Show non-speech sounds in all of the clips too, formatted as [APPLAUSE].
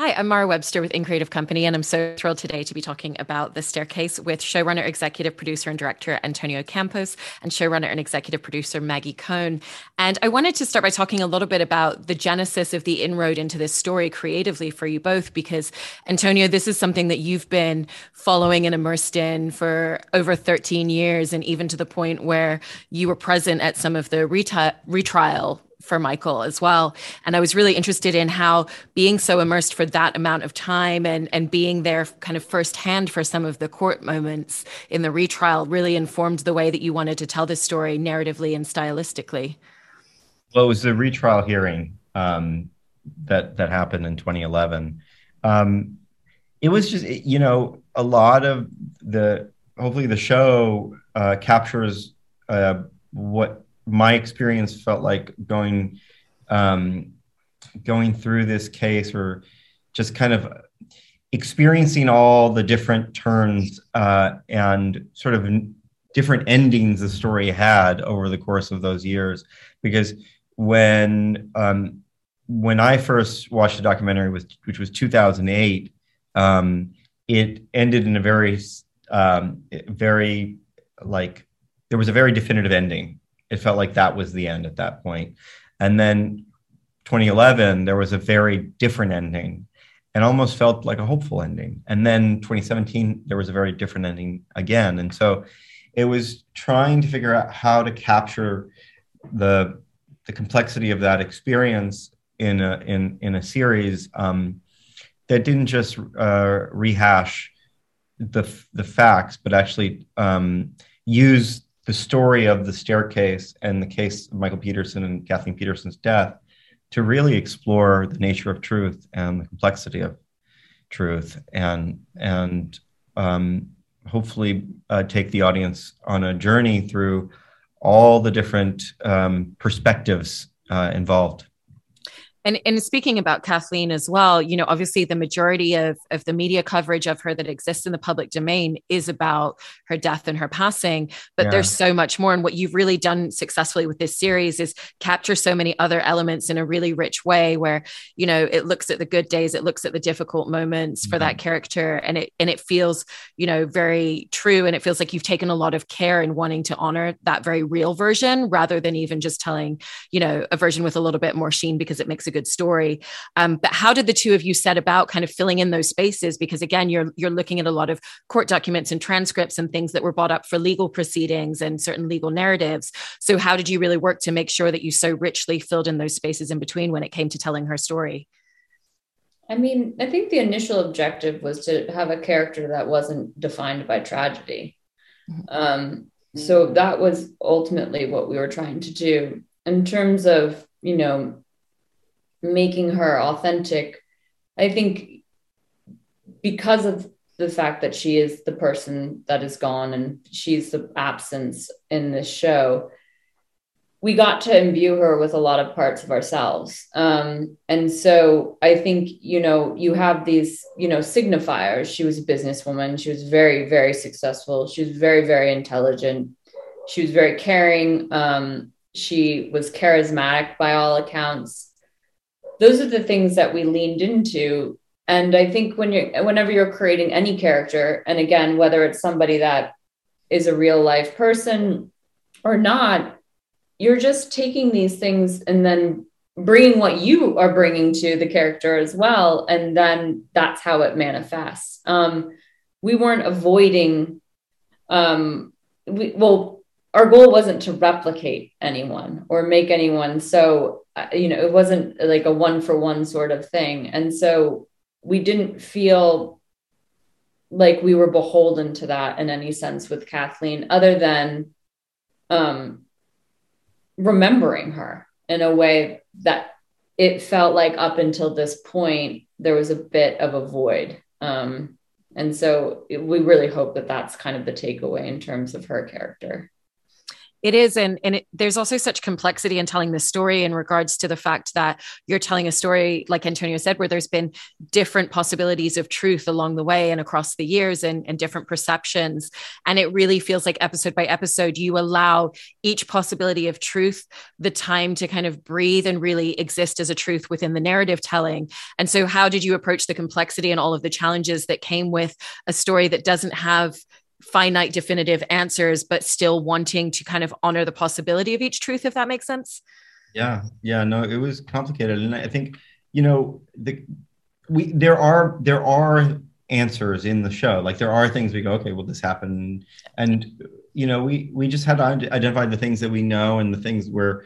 Hi, I'm Mara Webster with InCreative Company, and I'm so thrilled today to be talking about The Staircase with showrunner, executive producer, and director Antonio Campos and showrunner and executive producer Maggie Cohn. And I wanted to start by talking a little bit about the genesis of the inroad into this story creatively for you both, because Antonio, this is something that you've been following and immersed in for over 13 years, and even to the point where you were present at some of the retrial for Michael as well. And I was really interested in how being so immersed for that amount of time and, and being there kind of firsthand for some of the court moments in the retrial really informed the way that you wanted to tell this story narratively and stylistically. Well, it was the retrial hearing um, that that happened in 2011. Um, it was just, you know, a lot of the hopefully the show uh, captures uh, what my experience felt like going um, going through this case or just kind of experiencing all the different turns uh, and sort of different endings the story had over the course of those years. Because when um, when I first watched the documentary, which was 2008, um, it ended in a very, um, very like there was a very definitive ending it felt like that was the end at that point. And then 2011, there was a very different ending and almost felt like a hopeful ending. And then 2017, there was a very different ending again. And so it was trying to figure out how to capture the the complexity of that experience in a in in a series um, that didn't just uh, rehash the the facts, but actually um, use the story of the staircase and the case of Michael Peterson and Kathleen Peterson's death to really explore the nature of truth and the complexity of truth and and um, hopefully uh, take the audience on a journey through all the different um, perspectives uh, involved. And, and speaking about Kathleen as well, you know, obviously the majority of, of the media coverage of her that exists in the public domain is about her death and her passing. But yeah. there's so much more. And what you've really done successfully with this series is capture so many other elements in a really rich way where, you know, it looks at the good days, it looks at the difficult moments for mm-hmm. that character. And it and it feels, you know, very true. And it feels like you've taken a lot of care in wanting to honor that very real version rather than even just telling, you know, a version with a little bit more sheen because it makes a good story. Um, but how did the two of you set about kind of filling in those spaces? Because again, you're you're looking at a lot of court documents and transcripts and things that were brought up for legal proceedings and certain legal narratives. So how did you really work to make sure that you so richly filled in those spaces in between when it came to telling her story? I mean, I think the initial objective was to have a character that wasn't defined by tragedy. Mm-hmm. Um, so that was ultimately what we were trying to do. In terms of, you know, making her authentic i think because of the fact that she is the person that is gone and she's the absence in this show we got to imbue her with a lot of parts of ourselves. Um, and so i think you know you have these you know signifiers. She was a businesswoman. She was very very successful. She was very very intelligent. She was very caring. Um, she was charismatic by all accounts those are the things that we leaned into. And i think when you're whenever you're creating any character and again whether it's somebody that is a real life person or not you're just taking these things and then bringing what you are bringing to the character as well. And then that's how it manifests. Um, we weren't avoiding um, we, well our goal wasn't to replicate anyone or make anyone. So you know, it wasn't like a one for one sort of thing. And so we didn't feel like we were beholden to that in any sense with Kathleen, other than um, remembering her in a way that it felt like up until this point, there was a bit of a void. Um, and so we really hope that that's kind of the takeaway in terms of her character. It is. And, and it, there's also such complexity in telling the story in regards to the fact that you're telling a story, like Antonio said, where there's been different possibilities of truth along the way and across the years and, and different perceptions. And it really feels like episode by episode, you allow each possibility of truth the time to kind of breathe and really exist as a truth within the narrative telling. And so, how did you approach the complexity and all of the challenges that came with a story that doesn't have finite definitive answers but still wanting to kind of honor the possibility of each truth if that makes sense. Yeah yeah no it was complicated. And i think you know the we there are there are answers in the show. Like there are things we go okay well this happened. And you know we we just had to identify the things that we know and the things where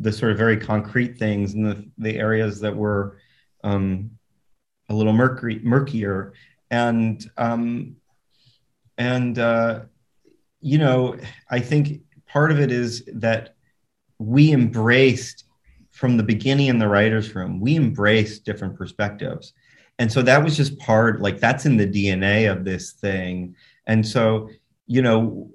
the sort of very concrete things and the, the areas that were um, a little murky, murkier. And um, and uh, you know i think part of it is that we embraced from the beginning in the writers room we embraced different perspectives. And so that was just part like that's in the dna of this thing. And so you know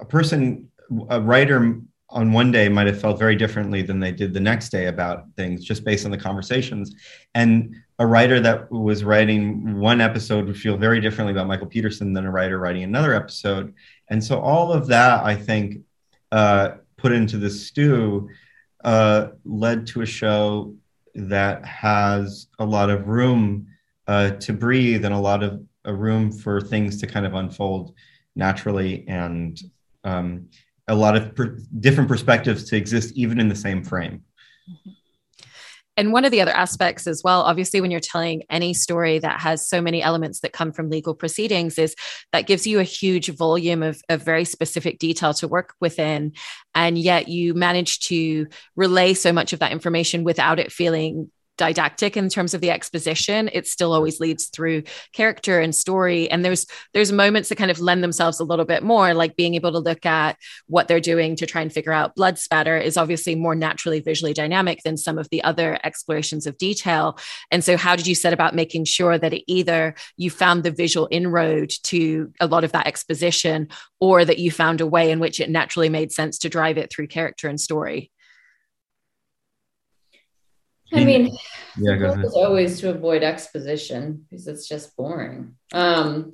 a person a writer on one day might have felt very differently than they did the next day about things just based on the conversations. And a writer that was writing one episode would feel very differently about michael peterson than a writer writing another episode and so all of that i think uh, put into the stew uh, led to a show that has a lot of room uh, to breathe and a lot of a room for things to kind of unfold naturally and um, a lot of per- different perspectives to exist even in the same frame. And one of the other aspects as well, obviously, when you're telling any story that has so many elements that come from legal proceedings, is that gives you a huge volume of, of very specific detail to work within. And yet you manage to relay so much of that information without it feeling didactic in terms of the exposition it still always mm. leads through character and story. And there's there's moments that kind of lend themselves a little bit more like being able to look at what they're doing to try and figure out blood spatter is obviously more naturally visually dynamic than some of the other explorations of detail. And so how did you set about making sure that either you found the visual inroad to a lot of that exposition or that you found a way in which it naturally made sense to drive it through character and story I mean, yeah, go ahead. always to avoid exposition because it's just boring. Um,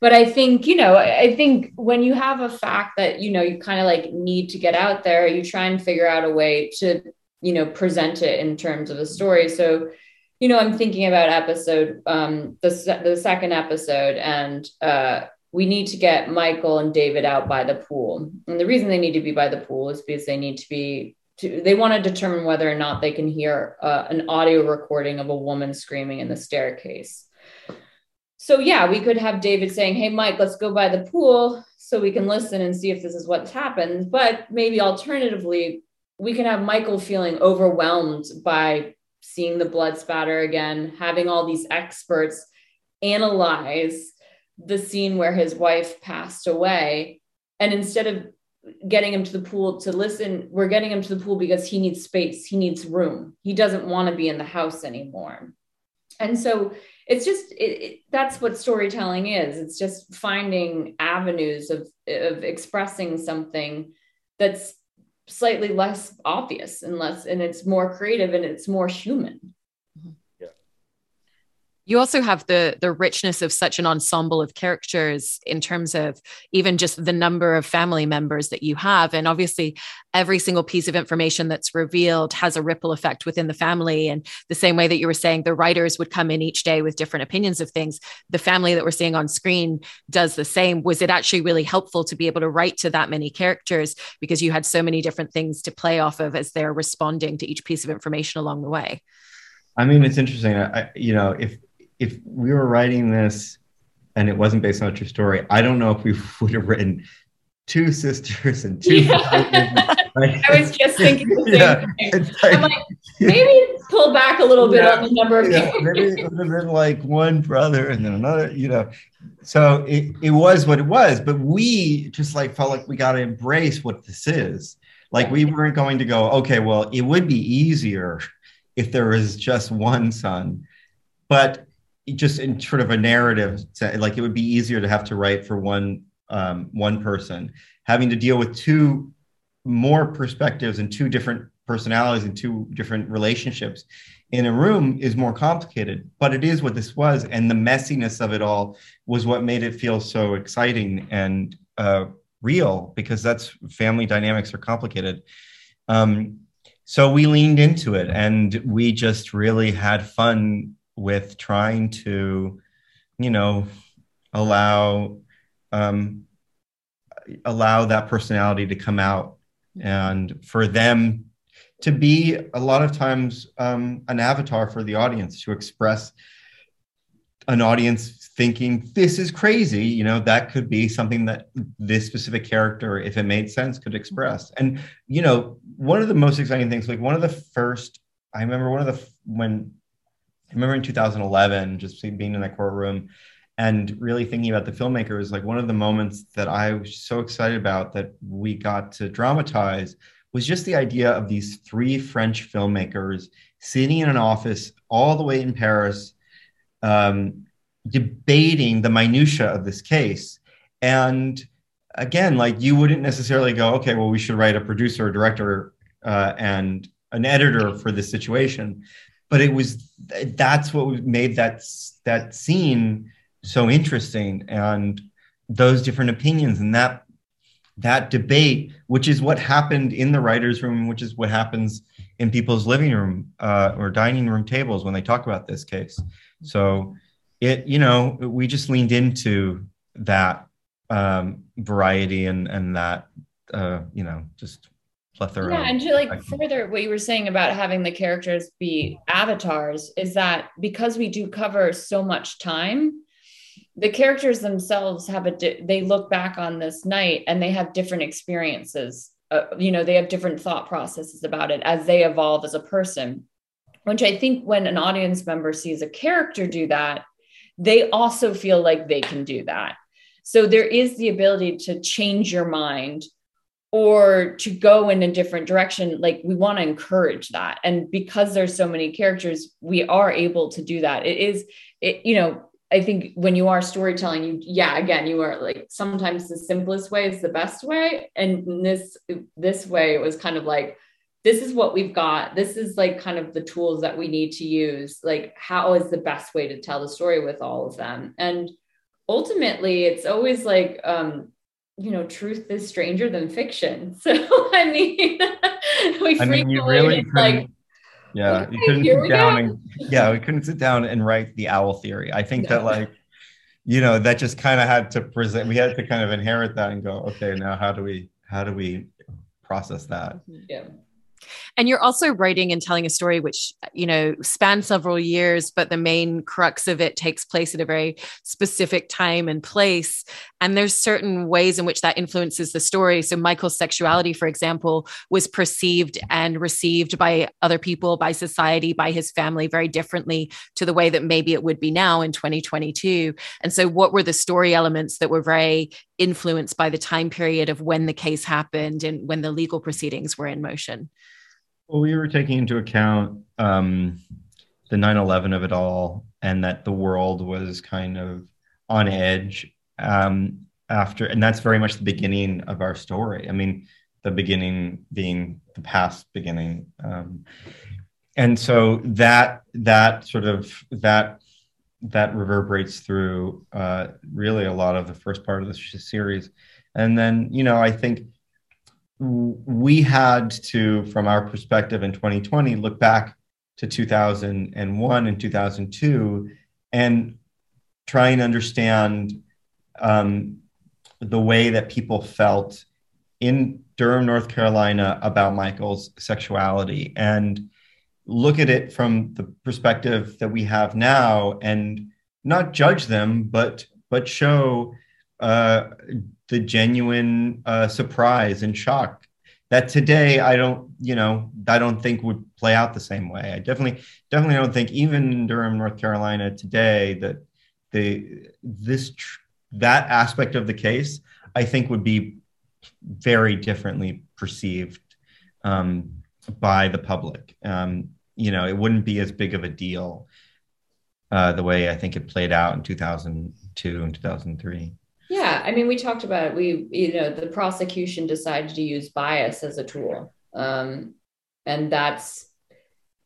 but I think, you know, I think when you have a fact that, you know, you kind of like need to get out there, you try and figure out a way to, you know, present it in terms of a story. So, you know, I'm thinking about episode, um, the, the second episode, and uh, we need to get Michael and David out by the pool. And the reason they need to be by the pool is because they need to be to they want to determine whether or not they can hear uh, an audio recording of a woman screaming in the staircase. So yeah we could have david saying hey mike let's go by the pool so we can listen and see if this is what's happened. But maybe alternatively we can have michael feeling overwhelmed by seeing the blood spatter again having all these experts analyze the scene where his wife passed away. And instead of getting him to the pool to listen. We're getting him to the pool because he needs space, he needs room. He doesn't want to be in the house anymore. And so it's just it, it, that's what storytelling is. It's just finding avenues of of expressing something that's slightly less obvious and less and it's more creative and it's more human you also have the the richness of such an ensemble of characters in terms of even just the number of family members that you have. And obviously every single piece of information that's revealed has a ripple effect within the family. And the same way that you were saying the writers would come in each day with different opinions of things the family that we're seeing on screen does the same. Was it actually really helpful to be able to write to that many characters because you had so many different things to play off of as they're responding to each piece of information along the way? I mean, it's interesting. I, you know, if if we were writing this and it wasn't based on a true story, I don't know if we [LAUGHS] would have written two sisters and two yeah. like, [LAUGHS] I was just thinking the same yeah, thing. Like, I'm like, maybe pull back a little bit yeah, on the number of yeah, maybe it would have been like one brother and then another, you know. So it, it was what it was, but we just like felt like we got to embrace what this is. Like we weren't going to go, okay, well, it would be easier if there was just one son. But just in sort of a narrative, like it would be easier to have to write for one um, one person. Having to deal with two more perspectives and two different personalities and two different relationships in a room is more complicated but it is what this was and the messiness of it all was what made it feel so exciting and uh, real because that's family dynamics are complicated um, so we leaned into it and we just really had fun with trying to you know allow um, allow that personality to come out and for them to be a lot of times um, an avatar for the audience to express an audience thinking this is crazy you know that could be something that this specific character if it made sense could express. And you know one of the most exciting things like one of the first i remember one of the when i remember in 2011 just being in that courtroom and really thinking about the filmmaker is like one of the moments that i was so excited about that we got to dramatize was just the idea of these three French filmmakers sitting in an office all the way in Paris, um, debating the minutia of this case. And again, like you wouldn't necessarily go, okay, well, we should write a producer, a director, uh, and an editor for this situation. But it was that's what made that that scene so interesting, and those different opinions and that that debate, which is what happened in the writers' room, which is what happens in people's living room uh, or dining room tables when they talk about this case. So it, you know, we just leaned into that um, variety and and that, uh, you know, just plethora. Yeah, and to like further what you were saying about having the characters be avatars is that because we do cover so much time the characters themselves have a di- they look back on this night and they have different experiences uh, you know they have different thought processes about it as they evolve as a person which i think when an audience member sees a character do that they also feel like they can do that so there is the ability to change your mind or to go in a different direction like we want to encourage that and because there's so many characters we are able to do that it is it you know I think when you are storytelling, you yeah, again, you are like sometimes the simplest way is the best way. And this this way it was kind of like this is what we've got. This is like kind of the tools that we need to use. Like how is the best way to tell the story with all of them? And ultimately it's always like um you know, truth is stranger than fiction. [LAUGHS] So I mean, [LAUGHS] we I mean, you really like yeah, okay, you couldn't sit down go. and [LAUGHS] yeah, we couldn't sit down and write the owl theory. I think no. that like, you know, that just kind of had to present. We had to kind of inherit that and go, okay, now how do we how do we process that? Yeah. And you're also writing and telling a story which, you know, spans several years, but the main crux of it takes place at a very specific time and place. And there's certain ways in which that influences the story. So Michael's sexuality, for example, was perceived and received by other people, by society, by his family very differently to the way that maybe it would be now in 2022. And so what were the story elements that were very influenced by the time period of when the case happened and when the legal proceedings were in motion? Well, we were taking into account um, the 9 11 of it all and that the world was kind of on edge um, after, and that's very much the beginning of our story. I mean, the beginning being the past beginning. Um, and so that that sort of that that reverberates through uh, really a lot of the first part of the series and then you know i think we had to, from our perspective in 2020, look back to 2001 and 2002 and try and understand um, the way that people felt in Durham, North Carolina about Michael's sexuality and look at it from the perspective that we have now and not judge them, but but show uh, the genuine uh, surprise and shock that today I don't, you know, I don't think would play out the same way. I definitely, definitely don't think even in Durham, North Carolina today that the this tr- that aspect of the case I think would be very differently perceived um, by the public. Um, you know, it wouldn't be as big of a deal uh, the way I think it played out in 2002 and 2003. Yeah, I mean, we talked about it. We, you know, the prosecution decided to use bias as a tool, um, and that's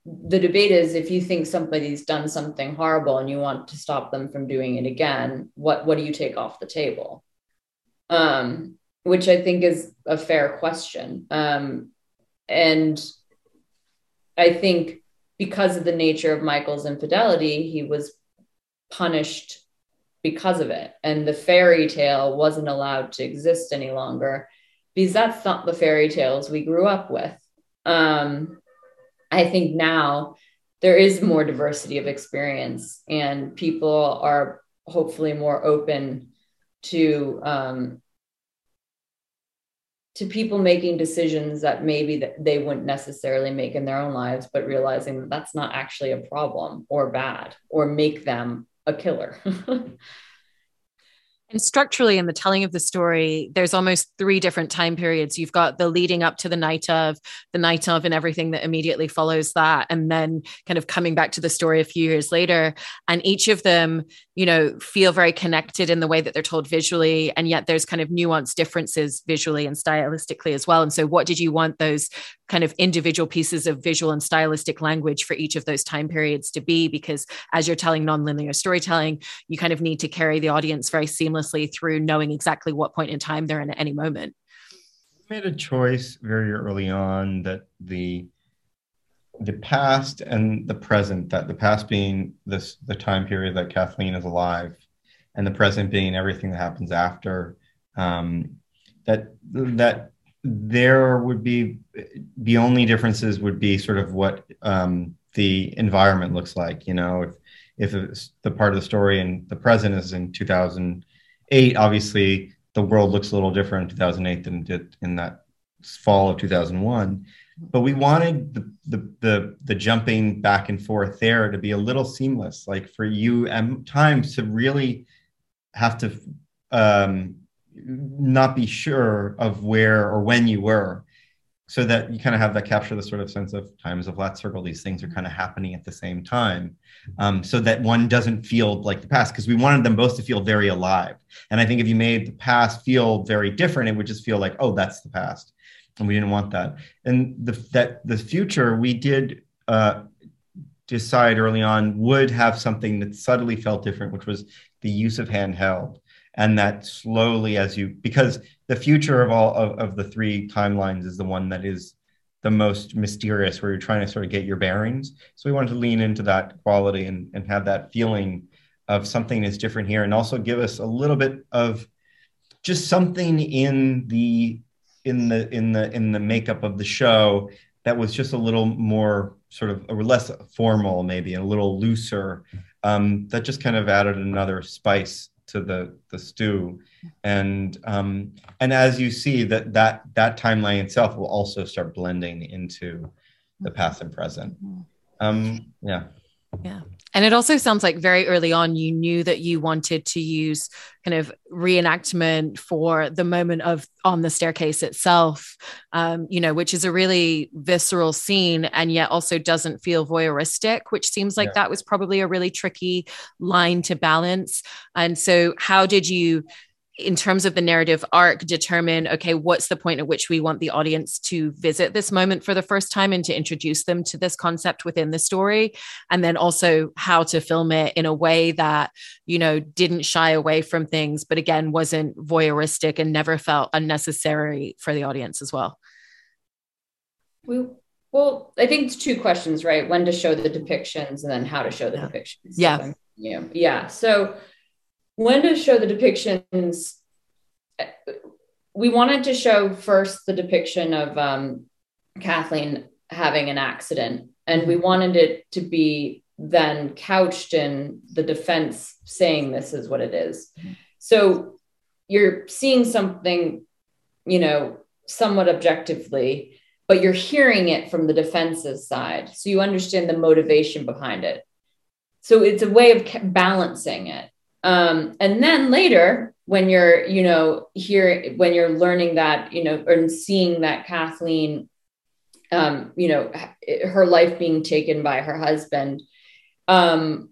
the debate is if you think somebody's done something horrible and you want to stop them from doing it again, what what do you take off the table? Um, which I think is a fair question. Um, and I think because of the nature of Michael's infidelity, he was punished because of it. And the fairy tale wasn't allowed to exist any longer because that's not the fairy tales we grew up with. Um, I think now there is more diversity of experience and people are hopefully more open to um, to people making decisions that maybe that they wouldn't necessarily make in their own lives but realizing that that's not actually a problem or bad or make them a killer [LAUGHS] And structurally, in the telling of the story, there's almost three different time periods. You've got the leading up to the night of, the night of, and everything that immediately follows that. And then kind of coming back to the story a few years later. And each of them, you know, feel very connected in the way that they're told visually. And yet there's kind of nuanced differences visually and stylistically as well. And so, what did you want those kind of individual pieces of visual and stylistic language for each of those time periods to be? Because as you're telling nonlinear storytelling, you kind of need to carry the audience very seamlessly seamlessly through knowing exactly what point in time they're in at any moment. We made a choice very early on that the the past and the present that the past being this the time period that kathleen is alive and the present being everything that happens after um, that that there would be the only differences would be sort of what um, the environment looks like you know if if the part of the story in the present is in 2000 eight, obviously, the world looks a little different in 2008 than it did in that fall of 2001. But we wanted the, the the the jumping back and forth there to be a little seamless, like for you and times to really have to um, not be sure of where or when you were so that you kind of have that capture the sort of sense of times of flat circle these things are kind of happening at the same time um, so that one doesn't feel like the past because we wanted them both to feel very alive. And i think if you made the past feel very different it would just feel like oh that's the past. And we didn't want that. And the that the future we did uh, decide early on would have something that subtly felt different which was the use of handheld and that slowly as you because the future of all of, of the three timelines is the one that is the most mysterious where you're trying to sort of get your bearings. So we wanted to lean into that quality and, and have that feeling of something is different here and also give us a little bit of just something in the in the in the in the makeup of the show that was just a little more sort of or less formal maybe and a little looser um, that just kind of added another spice to the the stew. And um, and as you see that that that timeline itself will also start blending into the past and present. Mm-hmm. um, yeah yeah and it also sounds like very early on you knew that you wanted to use kind of reenactment for the moment of on the staircase itself, um, you know, which is a really visceral scene and yet also doesn't feel voyeuristic, which seems like yeah. that was probably a really tricky line to balance. And so, how did you? In terms of the narrative arc determine okay what's the point at which we want the audience to visit this moment for the first time and to introduce them to this concept within the story. And then also how to film it in a way that you know didn't shy away from things but again wasn't voyeuristic and never felt unnecessary for the audience as well. We well i think it's two questions right? When to show the depictions and then how to show the yeah. depictions. Yeah. Yeah. Yeah. So when to show the depictions we wanted to show first the depiction of um, kathleen having an accident and we wanted it to be then couched in the defense saying this is what it is. So you're seeing something you know somewhat objectively but you're hearing it from the defense's side. So you understand the motivation behind it. So it's a way of balancing it um, and then later, when you're, you know, here, when you're learning that, you know, or seeing that Kathleen, um, you know, her life being taken by her husband, um,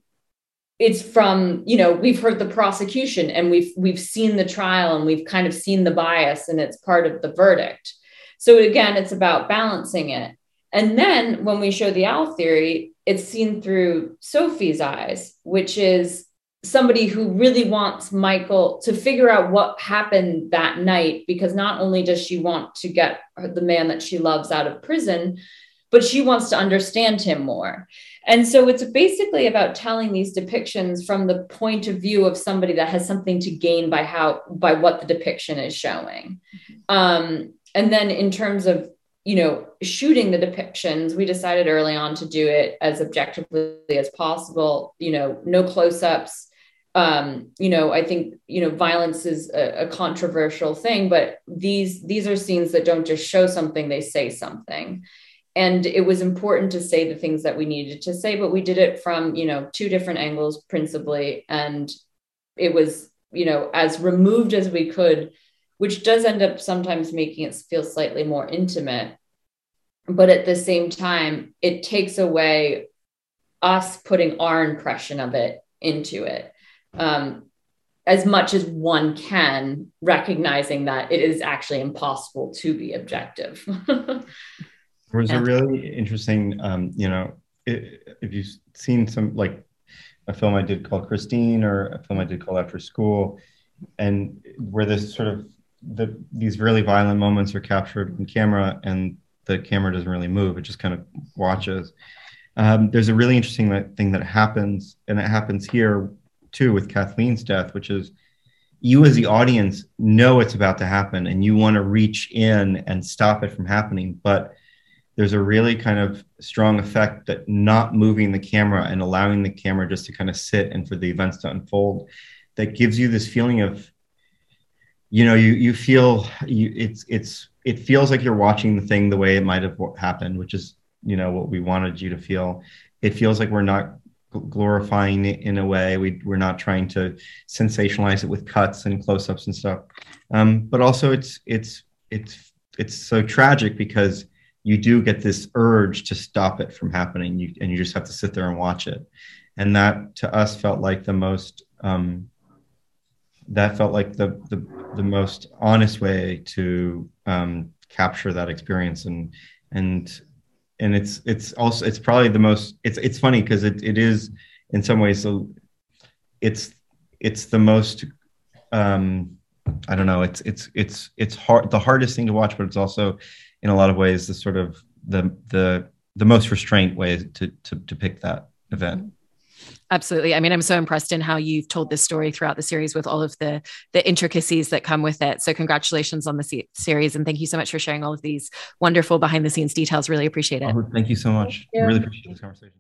it's from you know we've heard the prosecution and we've we've seen the trial and we've kind of seen the bias and it's part of the verdict. So again it's about balancing it. And then when we show the owl theory it's seen through sophie's eyes which is somebody who really wants michael to figure out what happened that night because not only does she want to get the man that she loves out of prison but she wants to understand him more and so it's basically about telling these depictions from the point of view of somebody that has something to gain by how by what the depiction is showing. Um, and then in terms of you know shooting the depictions, we decided early on to do it as objectively as possible. You know, no close-ups. Um, you know, I think you know violence is a, a controversial thing, but these these are scenes that don't just show something; they say something. And it was important to say the things that we needed to say but we did it from you know two different angles principally. And it was you know as removed as we could which does end up sometimes making it feel slightly more intimate. But at the same time it takes away us putting our impression of it into it um, as much as one can recognizing that it is actually impossible to be objective [LAUGHS] There was a really interesting, um, you know, it, if you've seen some like a film I did called Christine or a film I did called After School, and where this sort of the these really violent moments are captured on camera and the camera doesn't really move; it just kind of watches. Um, there's a really interesting thing that happens, and it happens here too with Kathleen's death, which is you as the audience know it's about to happen and you want to reach in and stop it from happening, but there's a really kind of strong effect that not moving the camera and allowing the camera just to kind of sit and for the events to unfold that gives you this feeling of you know you you feel you it's it's it feels like you're watching the thing the way it might have happened which is you know what we wanted you to feel. It feels like we're not glorifying it in a way. We, we're not trying to sensationalize it with cuts and close-ups and stuff. Um, but also it's it's it's it's so tragic because you do get this urge to stop it from happening. You, and you just have to sit there and watch it. And that to us felt like the most um, that felt like the, the the most honest way to um, capture that experience and and and it's it's also it's probably the most it's it's funny because it, it is in some ways it's it's the most um i don't know it's it's it's it's hard the hardest thing to watch but it's also in a lot of ways the sort of the the the most restraint way to to pick that event. Absolutely. I mean, I'm so impressed in how you've told this story throughout the series with all of the the intricacies that come with it. So, congratulations on the se- series, and thank you so much for sharing all of these wonderful behind the scenes details. Really appreciate it. Oh, thank you so much. I really appreciate this conversation.